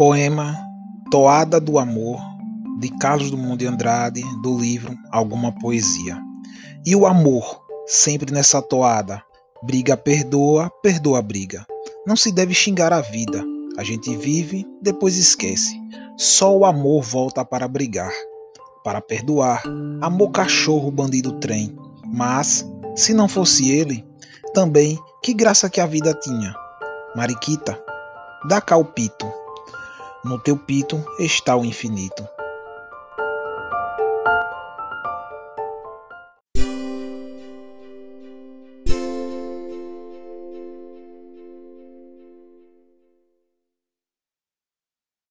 Poema Toada do Amor, de Carlos Drummond de Andrade, do livro Alguma Poesia. E o amor, sempre nessa toada. Briga perdoa, perdoa briga. Não se deve xingar a vida. A gente vive, depois esquece. Só o amor volta para brigar, para perdoar. Amor cachorro, bandido trem. Mas, se não fosse ele, também que graça que a vida tinha. Mariquita, dá cá o pito. No teu pito está o infinito.